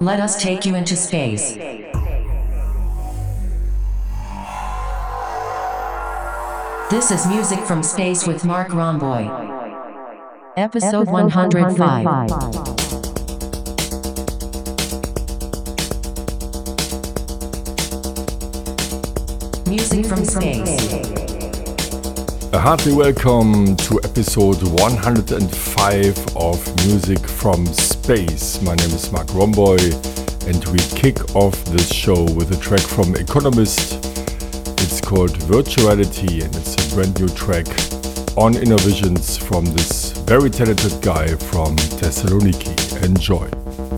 Let us take you into space. This is music from space with Marc Romboy. Episode 105. Music from space. Hearty welcome to episode 105 of Music from Space. My name is Marc Romboy, and we kick off this show with a track from Echonomist. It's called Virtuality, and it's a brand new track on Innervisions from this very talented guy from Thessaloniki. Enjoy.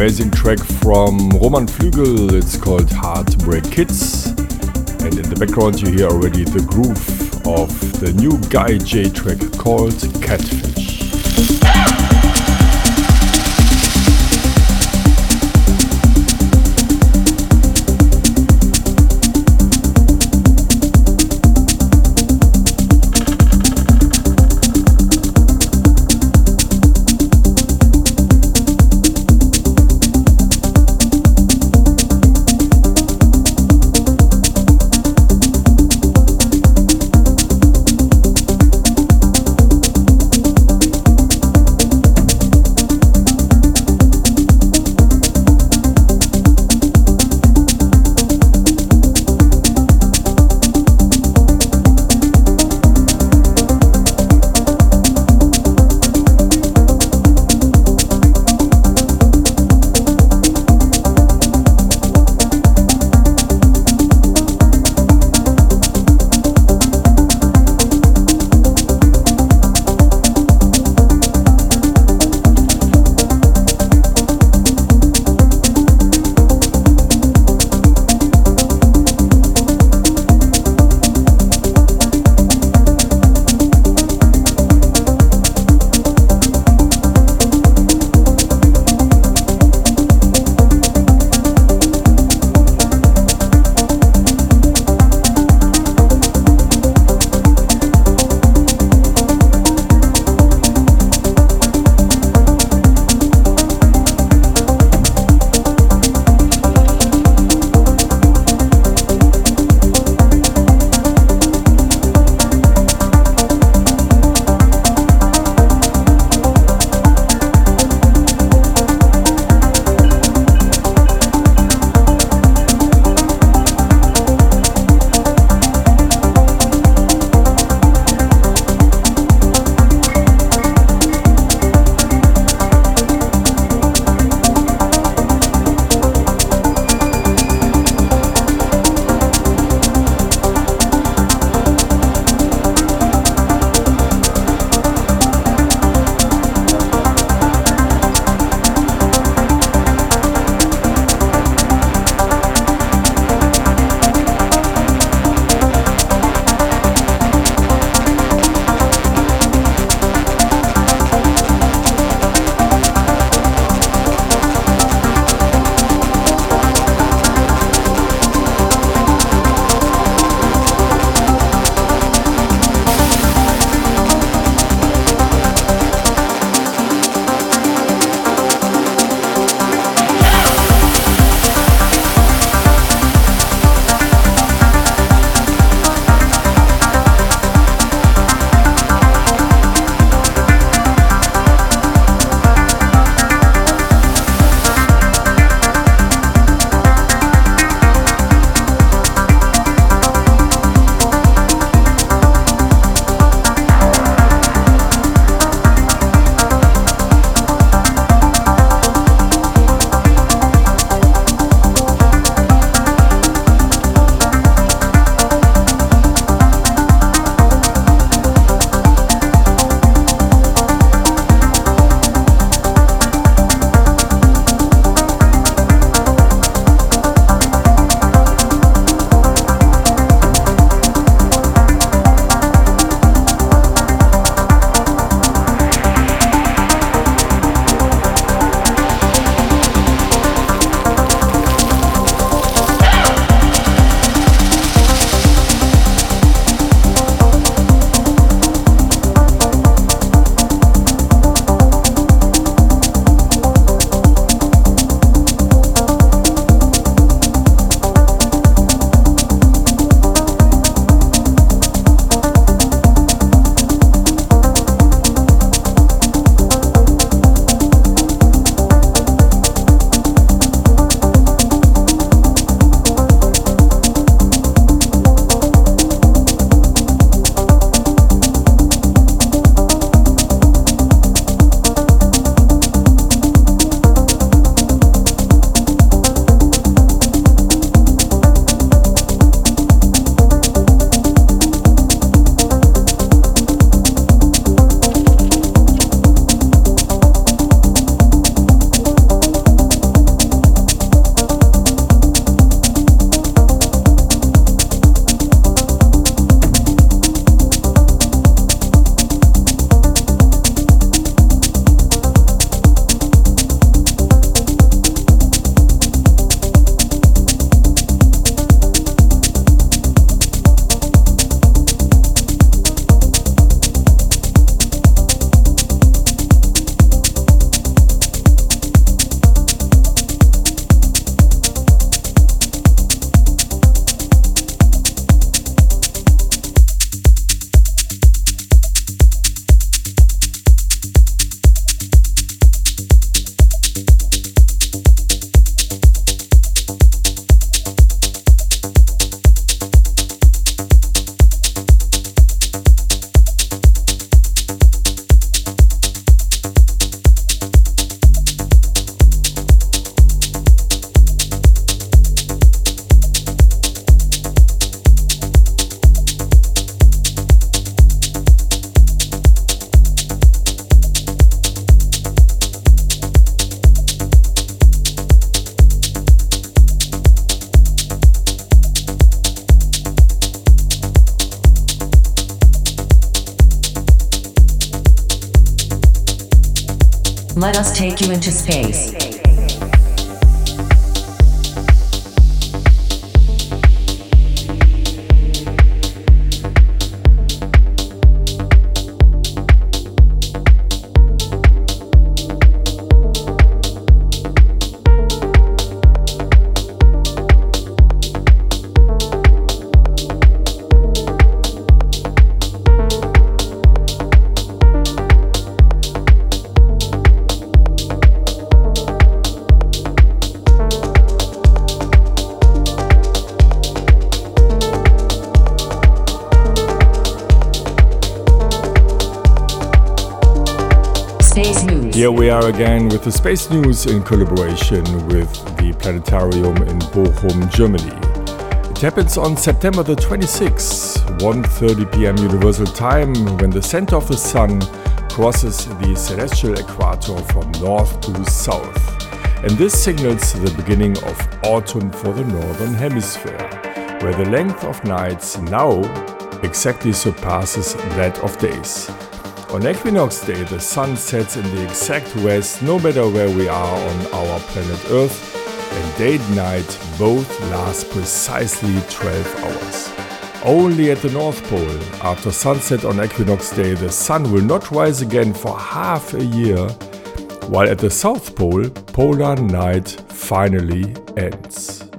Amazing track from Roman Flügel. It's called Heartbreak Kids. And in the background, you hear already the groove of the new Guy J track called Catfish. Take you into space. We are again with the space news in collaboration with the Planetarium in Bochum, Germany. It happens on September the 26th, 1:30 p.m. Universal Time, when the center of the sun crosses the celestial equator from north to south. And this signals the beginning of autumn for the northern hemisphere, where the length of nights now exactly surpasses that of days. On equinox day, the sun sets in the exact west no matter where we are on our planet Earth, and day and night both last precisely 12 hours. Only at the North Pole, after sunset on equinox day, the sun will not rise again for half a year, while at the South Pole, polar night finally ends.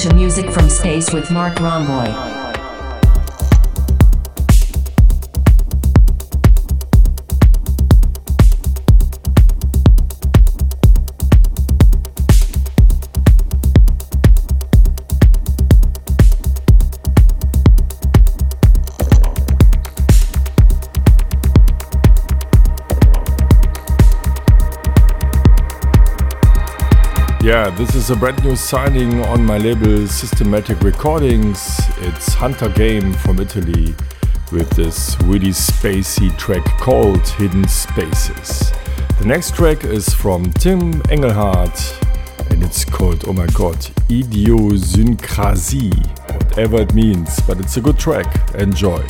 To Music from Space with Marc Romboy. This is a brand new signing on my label Systematic Recordings. It's Hunter Game from Italy with this really spacey track called Hidden Spaces. The next track is from Tim Engelhardt and it's called, oh my god, Idiosynkrasie, whatever it means, but it's a good track. Enjoy.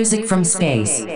Music from space.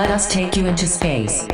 Let us take you into space.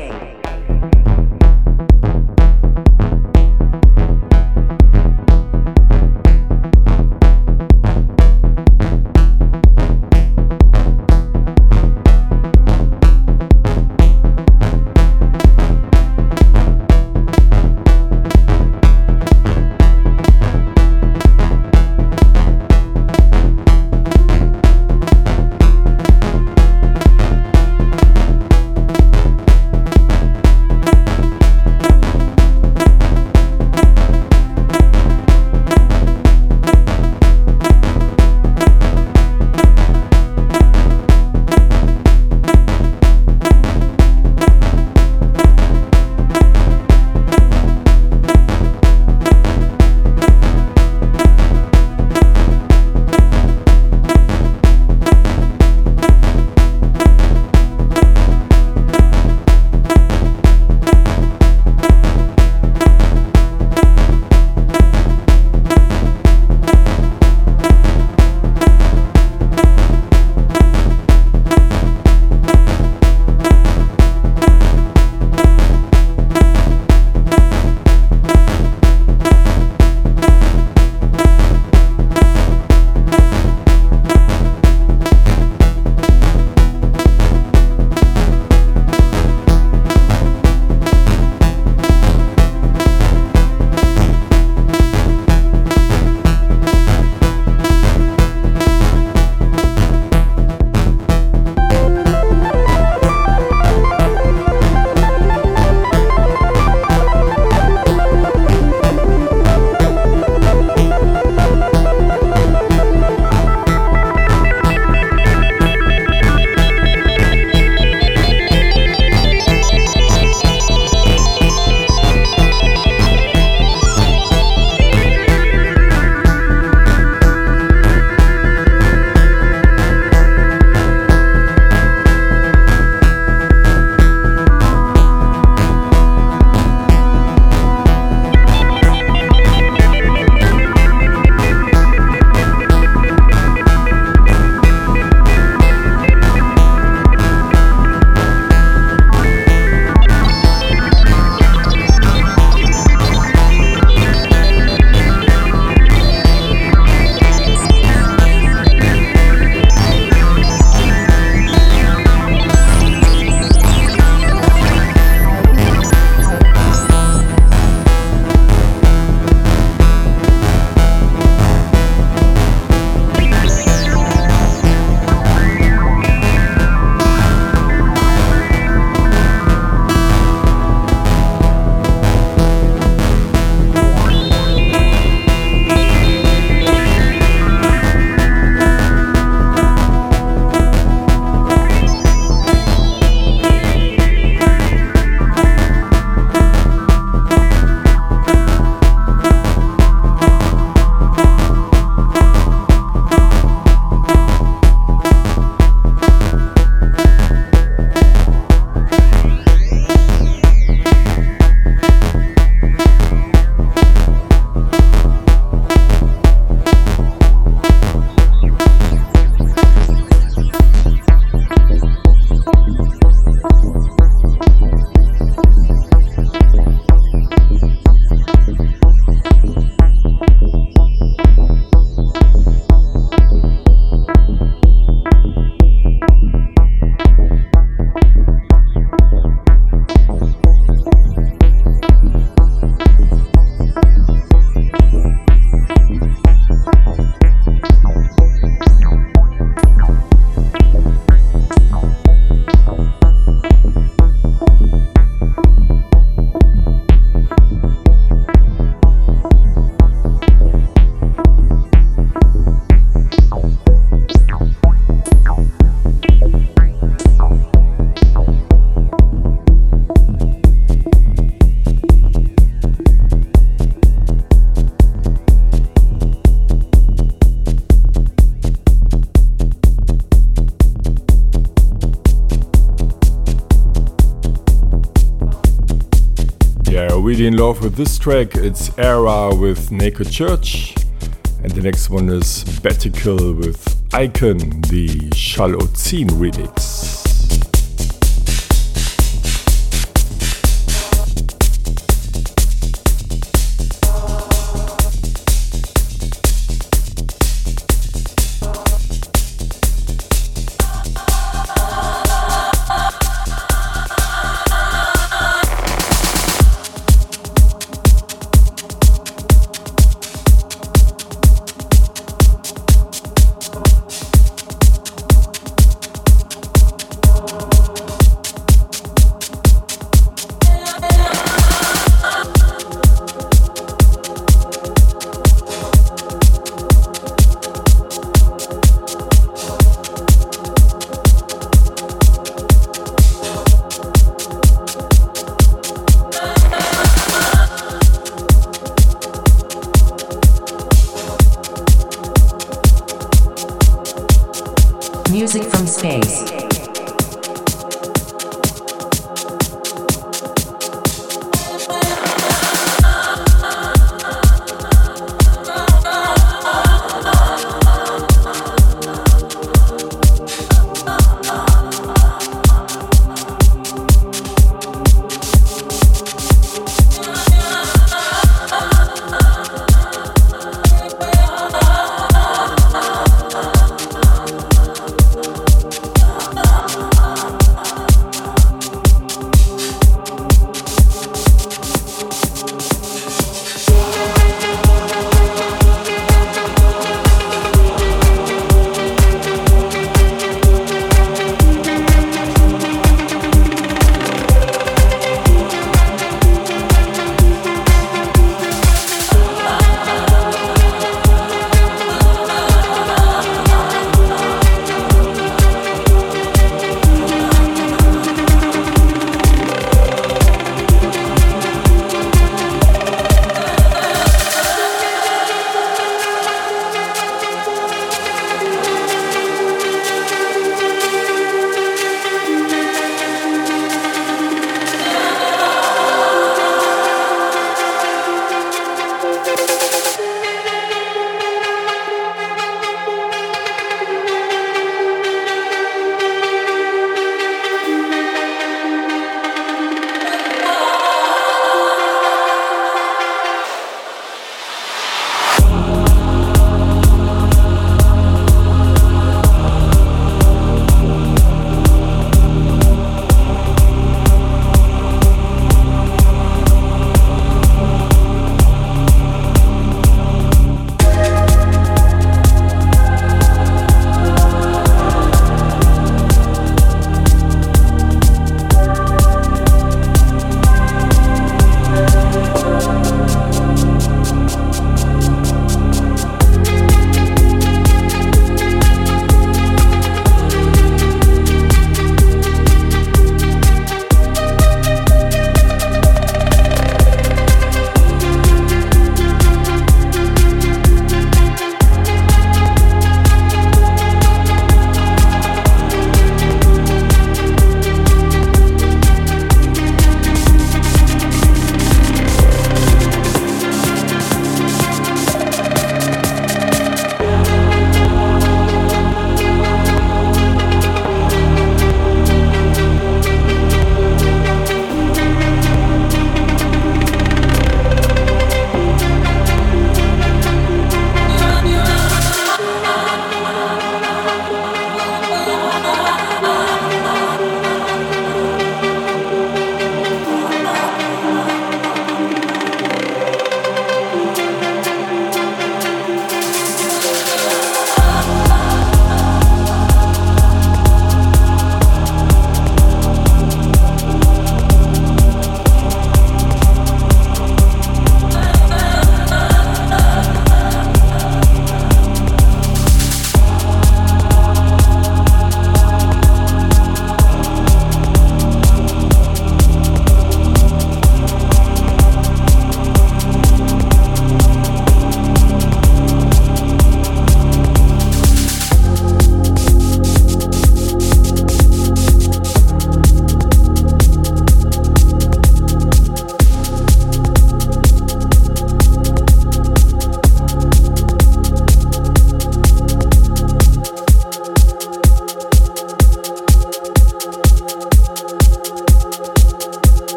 Really in love with this track. It's Aera with Naked Church. And the next one is Betical with Icon, the Shall Ocin remix.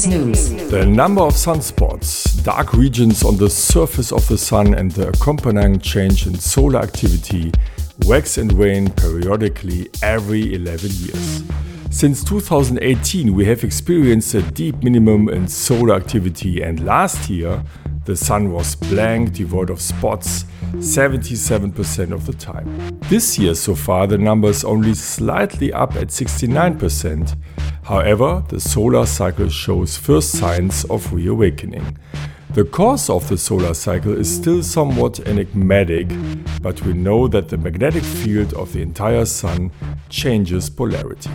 Space News. The number of sunspots, dark regions on the surface of the Sun, and the accompanying change in solar activity wax and wane periodically every 11 years. Since 2018, we have experienced a deep minimum in solar activity, and last year, the sun was blank, devoid of spots, 77% of the time. This year, so far, the number is only slightly up at 69%. However, the solar cycle shows first signs of reawakening. The cause of the solar cycle is still somewhat enigmatic, but we know that the magnetic field of the entire Sun changes polarity.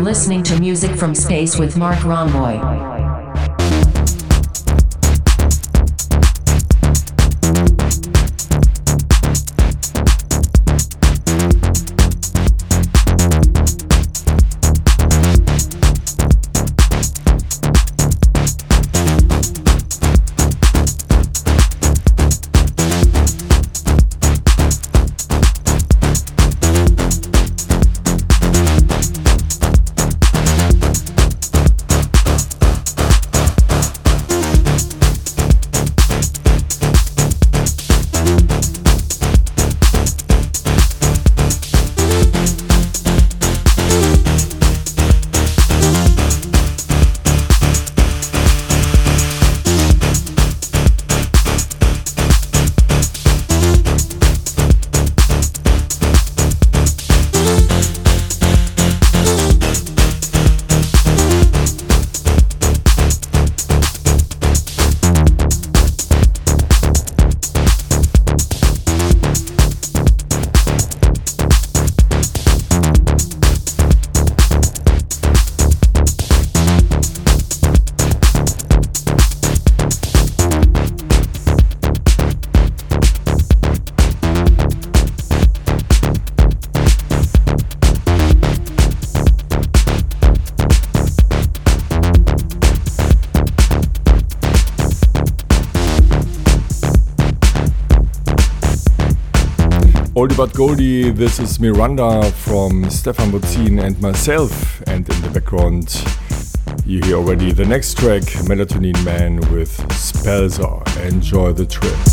Listening to Music from Space with Marc Romboy. Oldie but Goldie, this is Miranda from Stephan Bodzin and myself. And in the background, you hear already the next track, Melatonin Man with Spelzer. Enjoy the trip.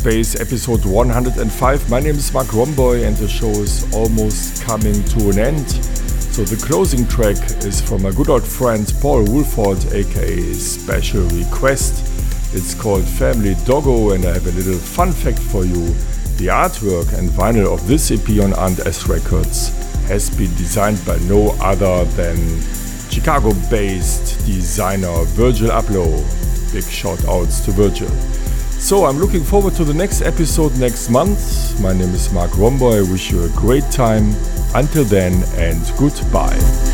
Space, episode 105. My name is Marc Romboy, and the show is almost coming to an end. So, the closing track is from my good old friend Paul Woolford, aka Special Request. It's called Family Doggo, and I have a little fun fact for you. The artwork and vinyl of this EP on And S Records has been designed by no other than Chicago based designer Virgil Abloh. Big shout outs to Virgil. So I'm looking forward to the next episode next month. My name is Marc Romboy. I wish you a great time. Until then, and goodbye.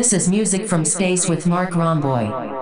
This is music from space with Marc Romboy.